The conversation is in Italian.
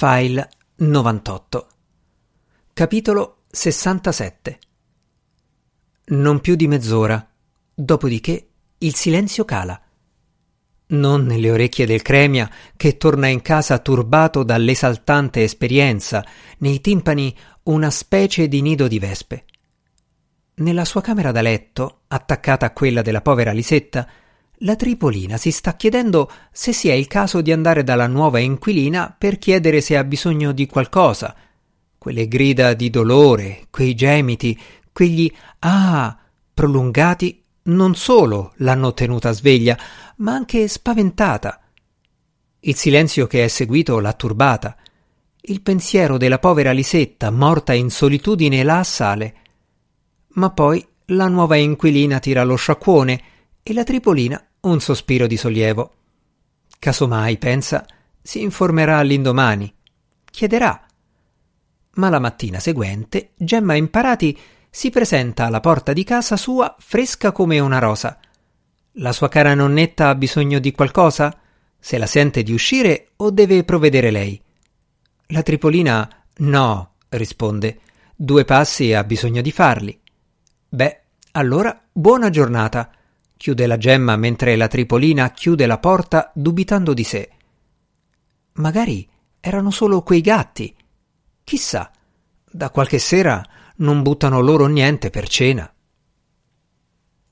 File 98 Capitolo 67 Non più di mezz'ora, dopodiché il silenzio cala. Non nelle orecchie del Cremia, che torna in casa turbato dall'esaltante esperienza, nei timpani una specie di nido di vespe. Nella sua camera da letto, attaccata a quella della povera Lisetta, la Tripolina si sta chiedendo se sia il caso di andare dalla nuova inquilina per chiedere se ha bisogno di qualcosa. Quelle grida di dolore, quei gemiti, quegli ah prolungati non solo l'hanno tenuta sveglia, ma anche spaventata. Il silenzio che è seguito l'ha turbata. Il pensiero della povera Lisetta, morta in solitudine, la assale. Ma poi la nuova inquilina tira lo sciacquone e la Tripolina un sospiro di sollievo. Casomai, pensa, si informerà all'indomani. Chiederà. Ma la mattina seguente Gemma Imparati si presenta alla porta di casa sua fresca come una rosa. La sua cara nonnetta ha bisogno di qualcosa? Se la sente di uscire o deve provvedere lei? La Tripolina no, risponde. Due passi ha bisogno di farli. Beh, allora buona giornata chiude la gemma mentre la tripolina chiude la porta dubitando di sé. Magari erano solo quei gatti. Chissà, da qualche sera non buttano loro niente per cena.